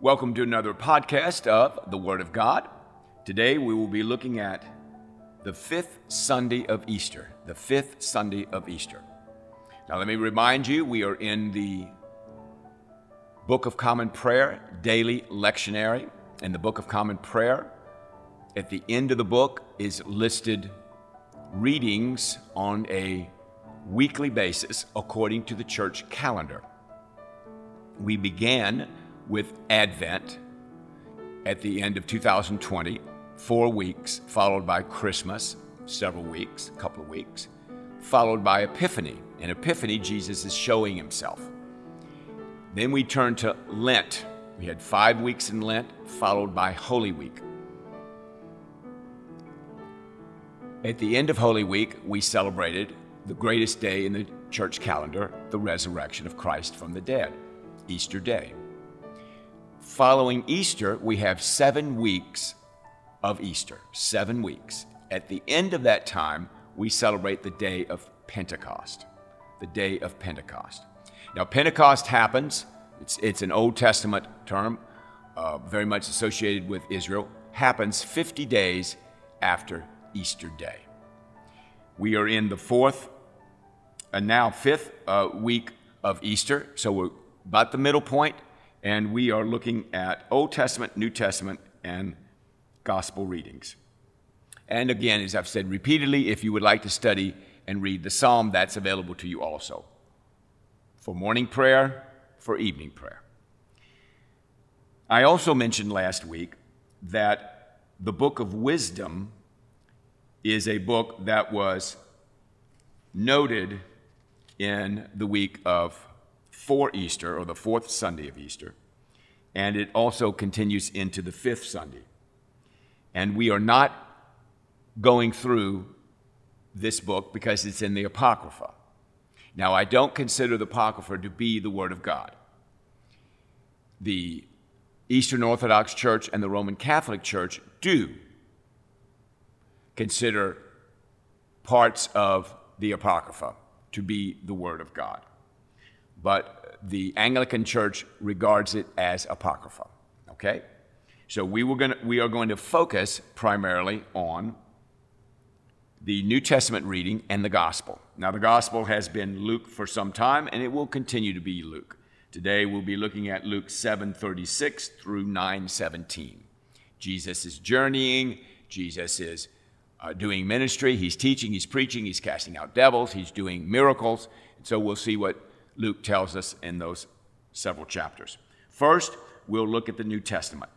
Welcome to another podcast of the Word of God. Today we will be looking at the fifth Sunday of Easter. The fifth Sunday of Easter. Now, let me remind you, we are in the Book of Common Prayer, daily lectionary. In the Book of Common Prayer, at the end of the book is listed readings on a weekly basis according to the church calendar. We began with Advent at the end of 2020, four weeks, followed by Christmas, several weeks, a couple of weeks, followed by Epiphany. In Epiphany, Jesus is showing himself. Then we turn to Lent. We had five weeks in Lent, followed by Holy Week. At the end of Holy Week, we celebrated the greatest day in the church calendar, the resurrection of Christ from the dead, Easter Day. Following Easter, we have seven weeks of Easter, seven weeks. At the end of that time, we celebrate the day of Pentecost, the day of Pentecost. Now, Pentecost happens, it's, it's an Old Testament term, uh, very much associated with Israel, happens 50 days after Easter Day. We are in the fourth and now fifth uh, week of Easter, so we're about the middle point, and we are looking at Old Testament, New Testament, and Gospel readings. And again, as I've said repeatedly, if you would like to study and read the Psalm, that's available to you also for morning prayer, for evening prayer. I also mentioned last week that the book of wisdom is a book that was noted in the week of for Easter, or the fourth Sunday of Easter, and it also continues into the fifth Sunday. And we are not going through this book because it's in the Apocrypha. Now, I don't consider the Apocrypha to be the Word of God. The Eastern Orthodox Church and the Roman Catholic Church do consider parts of the Apocrypha to be the Word of God but the Anglican Church regards it as apocrypha. Okay? So we, were gonna, we are going to focus primarily on the New Testament reading and the Gospel. Now, the Gospel has been Luke for some time, and it will continue to be Luke. Today, we'll be looking at Luke 7:36 through 9:17. Jesus is journeying. Jesus is uh, doing ministry. He's teaching. He's preaching. He's casting out devils. He's doing miracles. And so we'll see what Luke tells us in those several chapters. First, we'll look at the New Testament.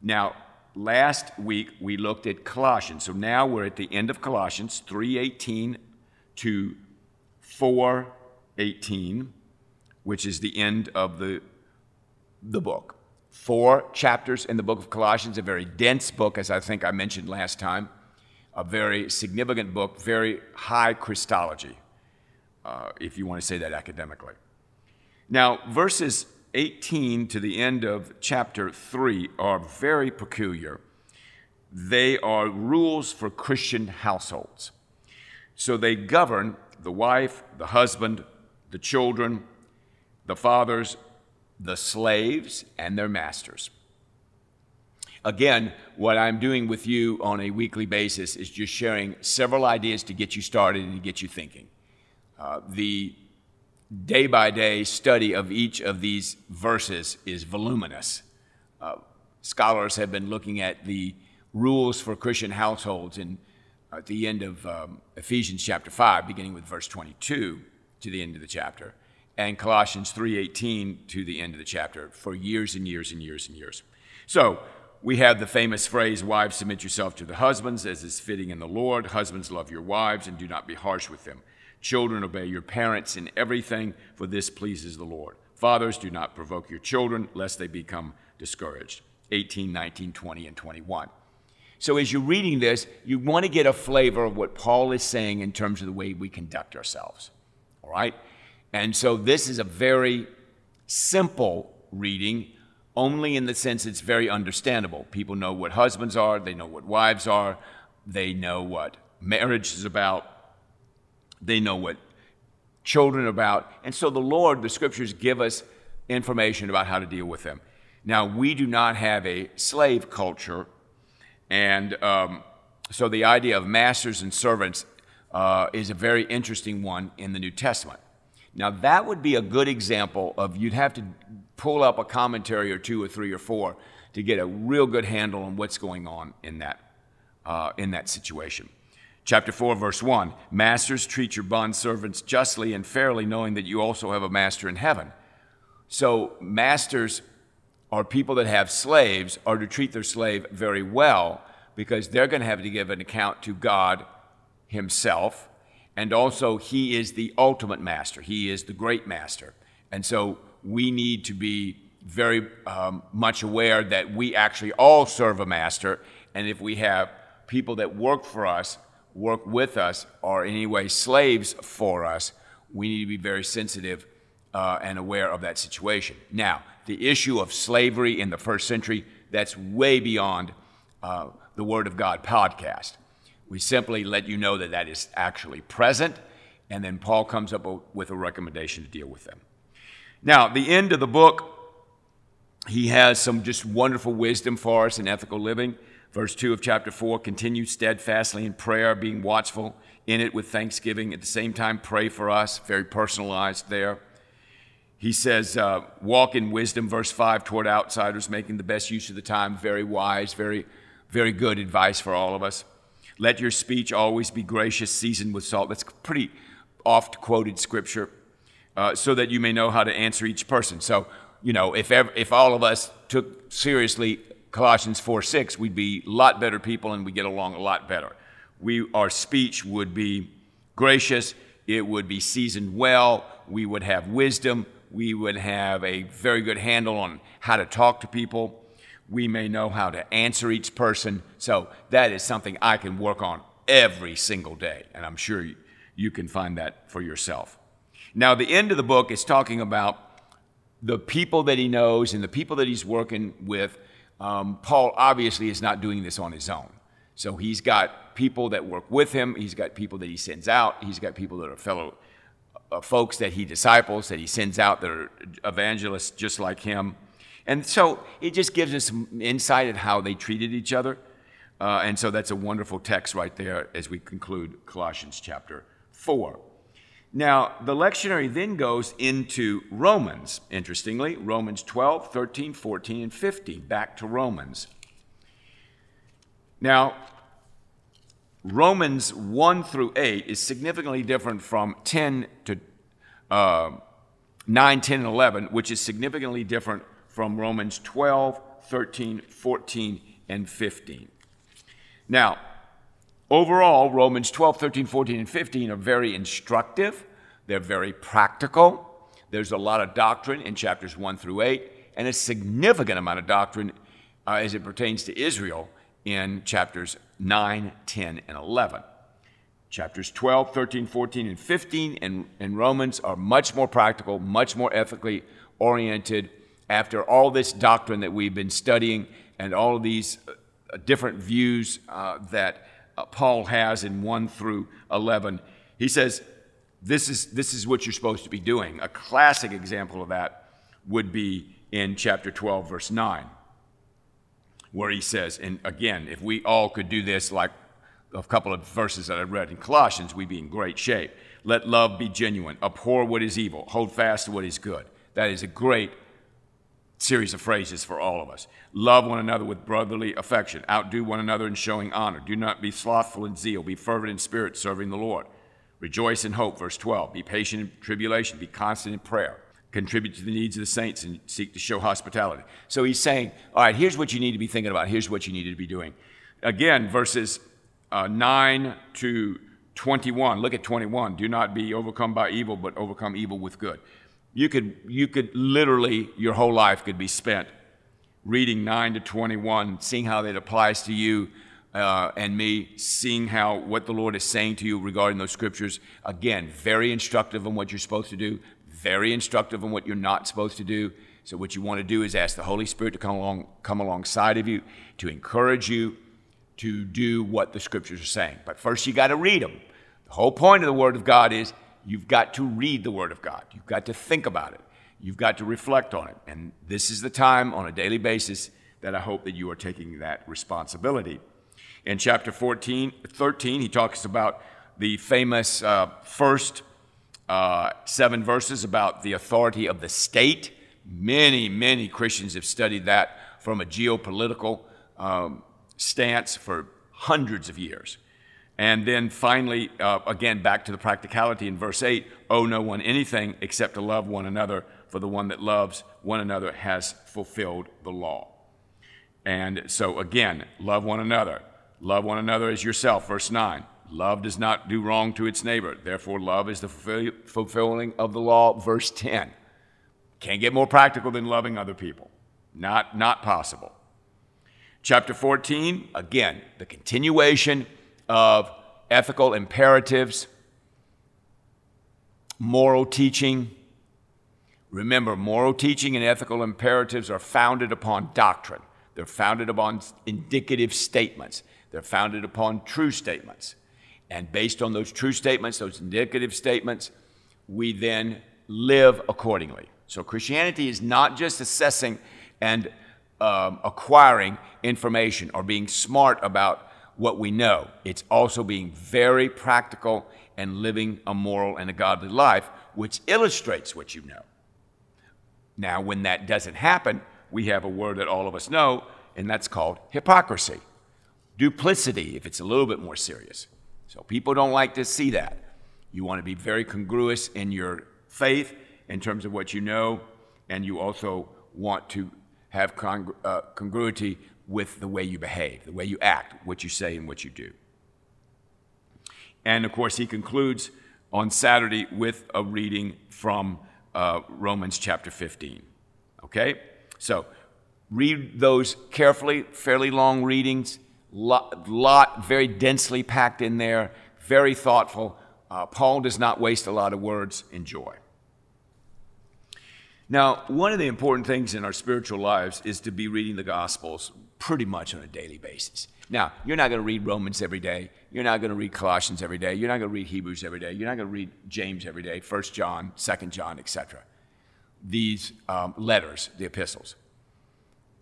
Now, last week we looked at Colossians. So now we're at the end of Colossians 3:18 to 4:18, which is the end of the the book. Four chapters in the book of Colossians, a very dense book as I think I mentioned last time, a very significant book, very high Christology uh, if you want to say that academically. Now, verses 18 to the end of chapter 3 are very peculiar. They are rules for Christian households. So they govern the wife, the husband, the children, the fathers, the slaves, and their masters. Again, what I'm doing with you on a weekly basis is just sharing several ideas to get you started and to get you thinking. Uh, the day by day study of each of these verses is voluminous. Uh, scholars have been looking at the rules for Christian households in, at the end of um, Ephesians chapter 5, beginning with verse 22 to the end of the chapter, and Colossians 3:18 to the end of the chapter for years and years and years and years. So, we have the famous phrase, Wives, submit yourself to the husbands as is fitting in the Lord. Husbands, love your wives and do not be harsh with them. Children, obey your parents in everything, for this pleases the Lord. Fathers, do not provoke your children, lest they become discouraged. 18, 19, 20, and 21. So, as you're reading this, you want to get a flavor of what Paul is saying in terms of the way we conduct ourselves. All right? And so, this is a very simple reading, only in the sense it's very understandable. People know what husbands are, they know what wives are, they know what marriage is about, they know what children are about. And so the Lord, the scriptures give us information about how to deal with them. Now, we do not have a slave culture, and um, so the idea of masters and servants uh, is a very interesting one in the New Testament. Now, that would be a good example of you'd have to pull up a commentary or two or three or four to get a real good handle on what's going on in that, uh, in that situation. Chapter 4, verse 1 Masters, treat your bondservants justly and fairly, knowing that you also have a master in heaven. So, masters are people that have slaves are to treat their slave very well because they're going to have to give an account to God Himself. And also, He is the ultimate master, He is the great master. And so, we need to be very um, much aware that we actually all serve a master. And if we have people that work for us, work with us, or in any way slaves for us, we need to be very sensitive uh, and aware of that situation. Now, the issue of slavery in the first century, that's way beyond uh, the Word of God podcast. We simply let you know that that is actually present, and then Paul comes up with a recommendation to deal with them. Now, the end of the book, he has some just wonderful wisdom for us in ethical living. Verse 2 of chapter 4 continue steadfastly in prayer, being watchful in it with thanksgiving. At the same time, pray for us, very personalized there. He says, uh, walk in wisdom, verse 5, toward outsiders, making the best use of the time. Very wise, very, very good advice for all of us. Let your speech always be gracious, seasoned with salt. That's pretty oft quoted scripture uh, so that you may know how to answer each person. So, you know, if, ever, if all of us took seriously Colossians 4 6, we'd be a lot better people and we get along a lot better. We, our speech would be gracious, it would be seasoned well, we would have wisdom, we would have a very good handle on how to talk to people. We may know how to answer each person. So that is something I can work on every single day, and I'm sure you, you can find that for yourself. Now, the end of the book is talking about the people that he knows and the people that he's working with. Um, Paul obviously is not doing this on his own. So he's got people that work with him, he's got people that he sends out, he's got people that are fellow uh, folks that he disciples, that he sends out that are evangelists just like him. And so it just gives us some insight at how they treated each other. Uh, and so that's a wonderful text right there as we conclude Colossians chapter 4. Now, the lectionary then goes into Romans, interestingly, Romans 12, 13, 14, and 15, back to Romans. Now, Romans 1 through 8 is significantly different from 10 to uh, 9, 10, and 11, which is significantly different from Romans 12, 13, 14, and 15. Now, Overall, Romans 12, 13, 14, and 15 are very instructive. They're very practical. There's a lot of doctrine in chapters 1 through 8, and a significant amount of doctrine uh, as it pertains to Israel in chapters 9, 10, and 11. Chapters 12, 13, 14, and 15 in, in Romans are much more practical, much more ethically oriented. After all this doctrine that we've been studying and all of these uh, different views uh, that Uh, Paul has in 1 through 11. He says, this is, this is what you're supposed to be doing. A classic example of that would be in chapter 12, verse 9, where he says, and again, if we all could do this like a couple of verses that I read in Colossians, we'd be in great shape. Let love be genuine, abhor what is evil, hold fast to what is good. That is a great series of phrases for all of us. Love one another with brotherly affection. Outdo one another in showing honor. Do not be slothful in zeal. Be fervent in spirit, serving the Lord. Rejoice in hope. Verse 12. Be patient in tribulation. Be constant in prayer. Contribute to the needs of the saints and seek to show hospitality. So he's saying, all right, here's what you need to be thinking about. Here's what you need to be doing. Again, verses uh, 9 to 21. Look at 21. Do not be overcome by evil, but overcome evil with good. You could, you could literally, your whole life could be spent reading 9 to 21, seeing how that applies to you uh, and me, seeing how what the Lord is saying to you regarding those scriptures. Again, very instructive on what you're supposed to do, very instructive on what you're not supposed to do. So what you want to do is ask the Holy Spirit to come along, come alongside of you, to encourage you to do what the scriptures are saying. But first, you got to read them. The whole point of the Word of God is You've got to read the Word of God. You've got to think about it. You've got to reflect on it. And this is the time on a daily basis that I hope that you are taking that responsibility. In chapter 14, 13, he talks about the famous uh, first uh, seven verses about the authority of the state. Many, many Christians have studied that from a geopolitical um, stance for hundreds of years. And then finally, uh, again, back to the practicality in verse 8 owe no one anything except to love one another, for the one that loves one another has fulfilled the law. And so, again, love one another. Love one another as yourself. Verse 9 Love does not do wrong to its neighbor. Therefore, love is the fulfilling of the law. Verse 10. Can't get more practical than loving other people. Not, not possible. Chapter 14, again, the continuation of ethical imperatives, moral teaching. Remember, moral teaching and ethical imperatives are founded upon doctrine. They're founded upon indicative statements. They're founded upon true statements. And based on those true statements, those indicative statements, we then live accordingly. So Christianity is not just assessing and um, acquiring information or being smart about what we know, it's also being very practical and living a moral and a godly life, which illustrates what you know. Now, when that doesn't happen, we have a word that all of us know, and that's called hypocrisy. Duplicity, if it's a little bit more serious. So people don't like to see that. You want to be very congruous in your faith in terms of what you know, and you also want to have uh, congruity with the way you behave, the way you act, what you say, and what you do. And of course, he concludes on Saturday with a reading from uh, Romans chapter 15. Okay? So read those carefully, fairly long readings, lot, lot very densely packed in there, very thoughtful. Uh, Paul does not waste a lot of words. Enjoy. Now, one of the important things in our spiritual lives is to be reading the Gospels pretty much on a daily basis. Now, you're not going to read Romans every day. You're not going to read Colossians every day. You're not going to read Hebrews every day. You're not going to read James every day, 1 John, 2 John, etc. These um, letters, the epistles.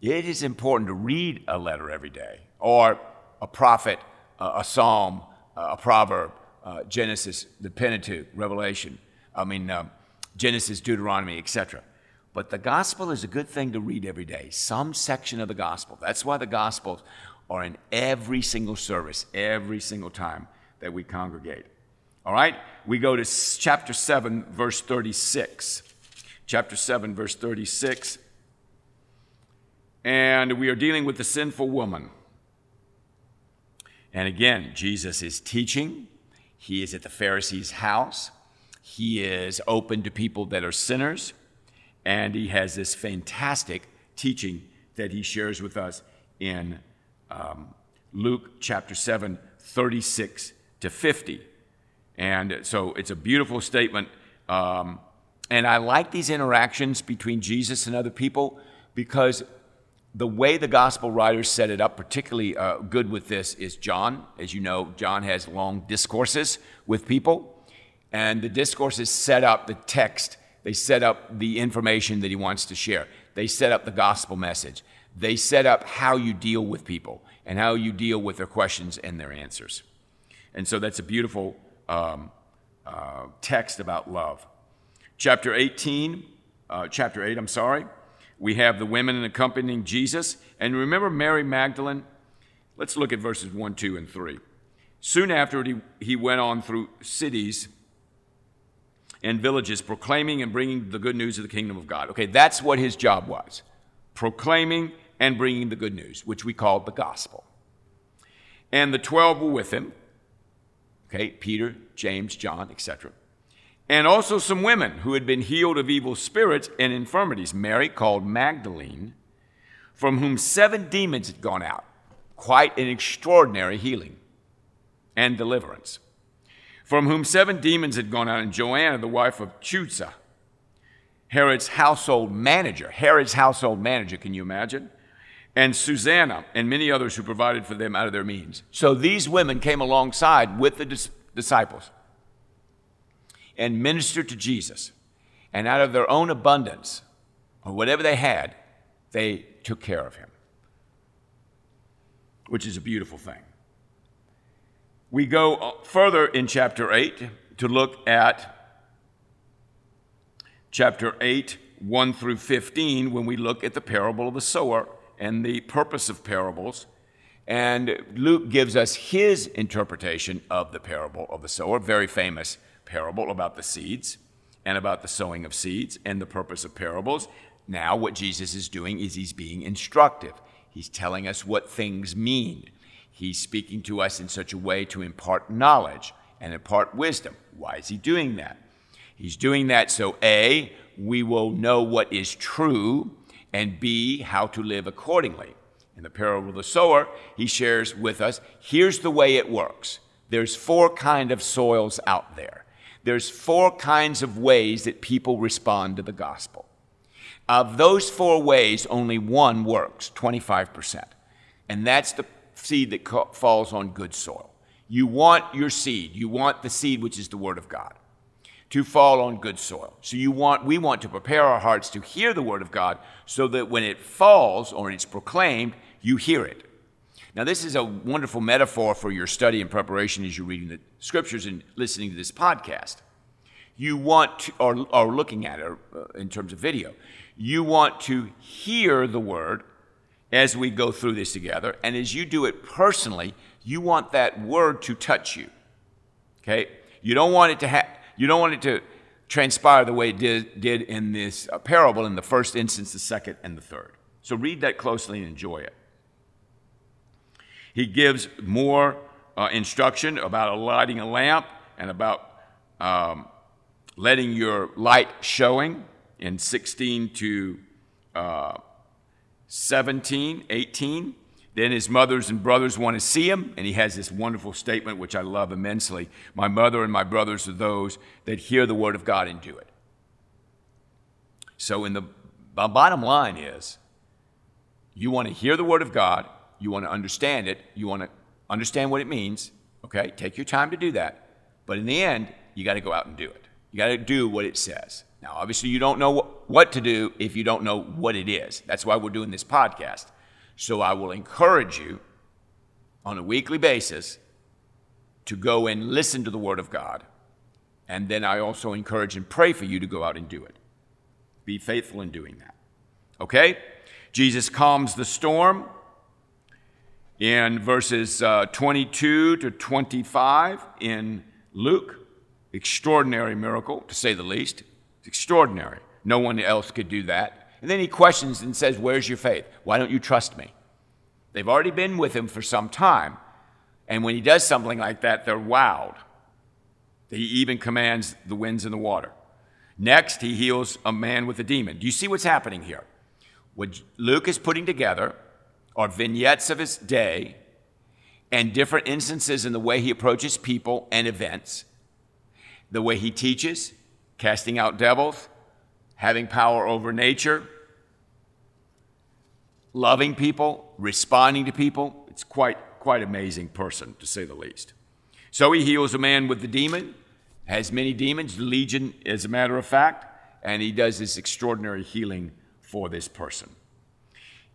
It is important to read a letter every day, or a prophet, a psalm, a proverb, uh, Genesis, the Pentateuch, Revelation, I mean, um, Genesis, Deuteronomy, etc. But the gospel is a good thing to read every day, some section of the gospel. That's why the gospels are in every single service, every single time that we congregate. All right? We go to chapter 7, verse 36. Chapter 7, verse 36. And we are dealing with the sinful woman. And again, Jesus is teaching. He is at the Pharisee's house. He is open to people that are sinners. And he has this fantastic teaching that he shares with us in um, Luke chapter 7, 36 to 50. And so it's a beautiful statement. Um, and I like these interactions between Jesus and other people because the way the gospel writers set it up, particularly uh, good with this, is John. As you know, John has long discourses with people. And the discourses set up the text they set up the information that he wants to share. They set up the gospel message. They set up how you deal with people and how you deal with their questions and their answers. And so that's a beautiful um, uh, text about love. Chapter 18, uh, chapter 8, I'm sorry, we have the women accompanying Jesus. And remember Mary Magdalene? Let's look at verses 1, 2, and 3. Soon after, he, he went on through cities and villages, proclaiming and bringing the good news of the kingdom of God. Okay, that's what his job was proclaiming and bringing the good news, which we call the gospel. And the 12 were with him. Okay, Peter, James, John, etc. And also some women who had been healed of evil spirits and infirmities. Mary, called Magdalene, from whom seven demons had gone out. Quite an extraordinary healing and deliverance from whom seven demons had gone out, and Joanna, the wife of Chuza, Herod's household manager. Herod's household manager, can you imagine? And Susanna, and many others who provided for them out of their means. So these women came alongside with the dis- disciples and ministered to Jesus. And out of their own abundance, or whatever they had, they took care of him, which is a beautiful thing. We go uh, further in chapter 8 to look at chapter 8, 1 through 15, when we look at the parable of the sower and the purpose of parables. And Luke gives us his interpretation of the parable of the sower, very famous parable about the seeds and about the sowing of seeds and the purpose of parables. Now, what Jesus is doing is he's being instructive. He's telling us what things mean. He's speaking to us in such a way to impart knowledge and impart wisdom. Why is he doing that? He's doing that so A, we will know what is true, and B, how to live accordingly. In the parable of the sower, he shares with us here's the way it works. There's four kind of soils out there. There's four kinds of ways that people respond to the gospel. Of those four ways, only one works, 25%. And that's the seed that falls on good soil. You want your seed, you want the seed which is the word of God to fall on good soil. So you want we want to prepare our hearts to hear the word of God so that when it falls or it's proclaimed, you hear it. Now this is a wonderful metaphor for your study and preparation as you're reading the scriptures and listening to this podcast. You want to, or, or looking at it uh, in terms of video, you want to hear the word as we go through this together. And as you do it personally, you want that word to touch you. Okay? You don't want it to have, you don't want it to transpire the way it did, did in this uh, parable in the first instance, the second, and the third. So read that closely and enjoy it. He gives more uh, instruction about lighting a lamp and about um, letting your light showing in 16 to uh, 17, 18. Then his mothers and brothers want to see him, and he has this wonderful statement, which I love immensely My mother and my brothers are those that hear the word of God and do it. So, in the bottom line is you want to hear the word of God, you want to understand it, you want to understand what it means, okay? Take your time to do that. But in the end, you got to go out and do it. You got to do what it says. Now, obviously, you don't know what to do if you don't know what it is. That's why we're doing this podcast. So I will encourage you on a weekly basis to go and listen to the Word of God. And then I also encourage and pray for you to go out and do it. Be faithful in doing that. Okay? Jesus calms the storm in verses uh, 22 to 25 in Luke. Extraordinary miracle, to say the least. It's extraordinary. No one else could do that. And then he questions and says, Where's your faith? Why don't you trust me? They've already been with him for some time. And when he does something like that, they're wowed. He even commands the winds and the water. Next, he heals a man with a demon. Do you see what's happening here? What Luke is putting together are vignettes of his day and different instances in the way he approaches people and events, the way he teaches, casting out devils, having power over nature, loving people, responding to people. It's quite, quite amazing person, to say the least. So he heals a man with the demon, has many demons, legion, as a matter of fact, and he does this extraordinary healing for this person.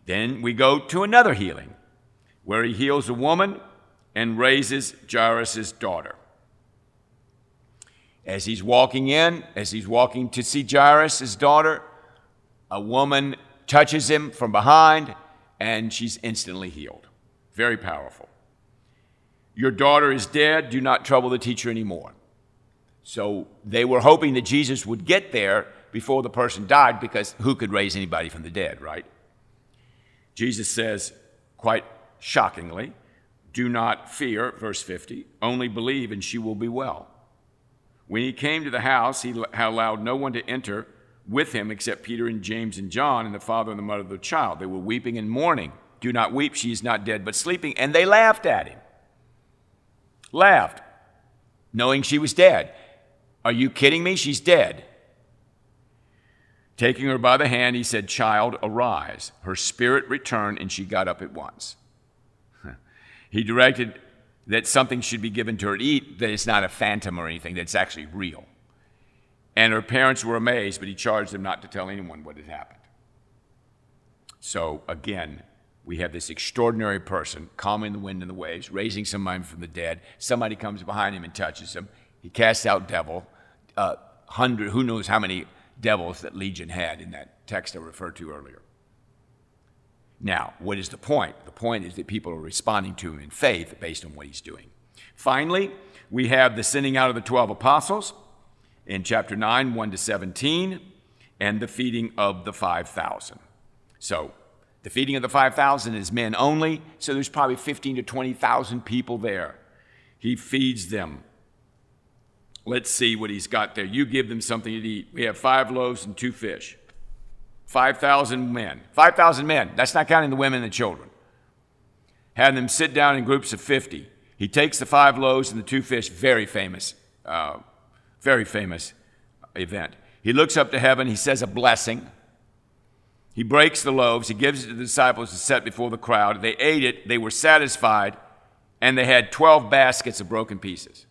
Then we go to another healing, where he heals a woman and raises Jairus' daughter. As he's walking in, as he's walking to see Jairus, his daughter, a woman touches him from behind, and she's instantly healed. Very powerful. Your daughter is dead. Do not trouble the teacher anymore. So they were hoping that Jesus would get there before the person died because who could raise anybody from the dead, right? Jesus says, quite shockingly, Do not fear, verse 50, only believe and she will be well. When he came to the house, he allowed no one to enter with him except Peter and James and John and the father and the mother of the child. They were weeping and mourning. Do not weep, she is not dead, but sleeping. And they laughed at him. Laughed, knowing she was dead. Are you kidding me? She's dead. Taking her by the hand, he said, Child, arise. Her spirit returned, and she got up at once. he directed that something should be given to her to eat, that it's not a phantom or anything, that's actually real. And her parents were amazed, but he charged them not to tell anyone what had happened. So again, we have this extraordinary person calming the wind and the waves, raising somebody from the dead. Somebody comes behind him and touches him. He casts out devil. Uh, hundred, who knows how many devils that Legion had in that text I referred to earlier. Now, what is the point? The point is that people are responding to him in faith based on what he's doing. Finally, we have the sending out of the 12 apostles in chapter 9, 1 to 17, and the feeding of the 5,000. So, the feeding of the 5,000 is men only, so there's probably 15 to 20,000 people there. He feeds them. Let's see what he's got there. You give them something to eat. We have five loaves and two fish. 5,000 men. 5,000 men. That's not counting the women and the children. Had them sit down in groups of 50. He takes the five loaves and the two fish, very famous, uh, very famous event. He looks up to heaven, he says a blessing. He breaks the loaves, he gives it to the disciples to set before the crowd. They ate it, they were satisfied, and they had 12 baskets of broken pieces.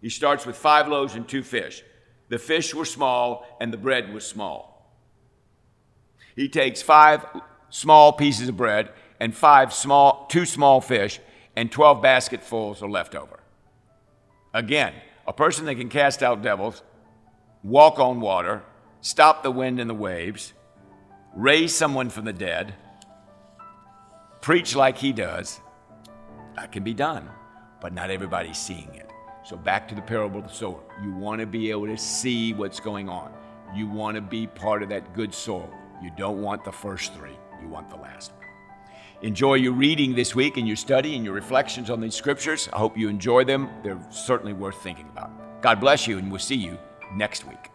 He starts with five loaves and two fish. The fish were small and the bread was small. He takes five small pieces of bread and five small, two small fish, and 12 basketfuls are left over. Again, a person that can cast out devils, walk on water, stop the wind and the waves, raise someone from the dead, preach like he does, that can be done, but not everybody's seeing it. So back to the parable of the sower. You want to be able to see what's going on. You want to be part of that good soil. You don't want the first three, you want the last one. Enjoy your reading this week and your study and your reflections on these scriptures. I hope you enjoy them. They're certainly worth thinking about. God bless you, and we'll see you next week.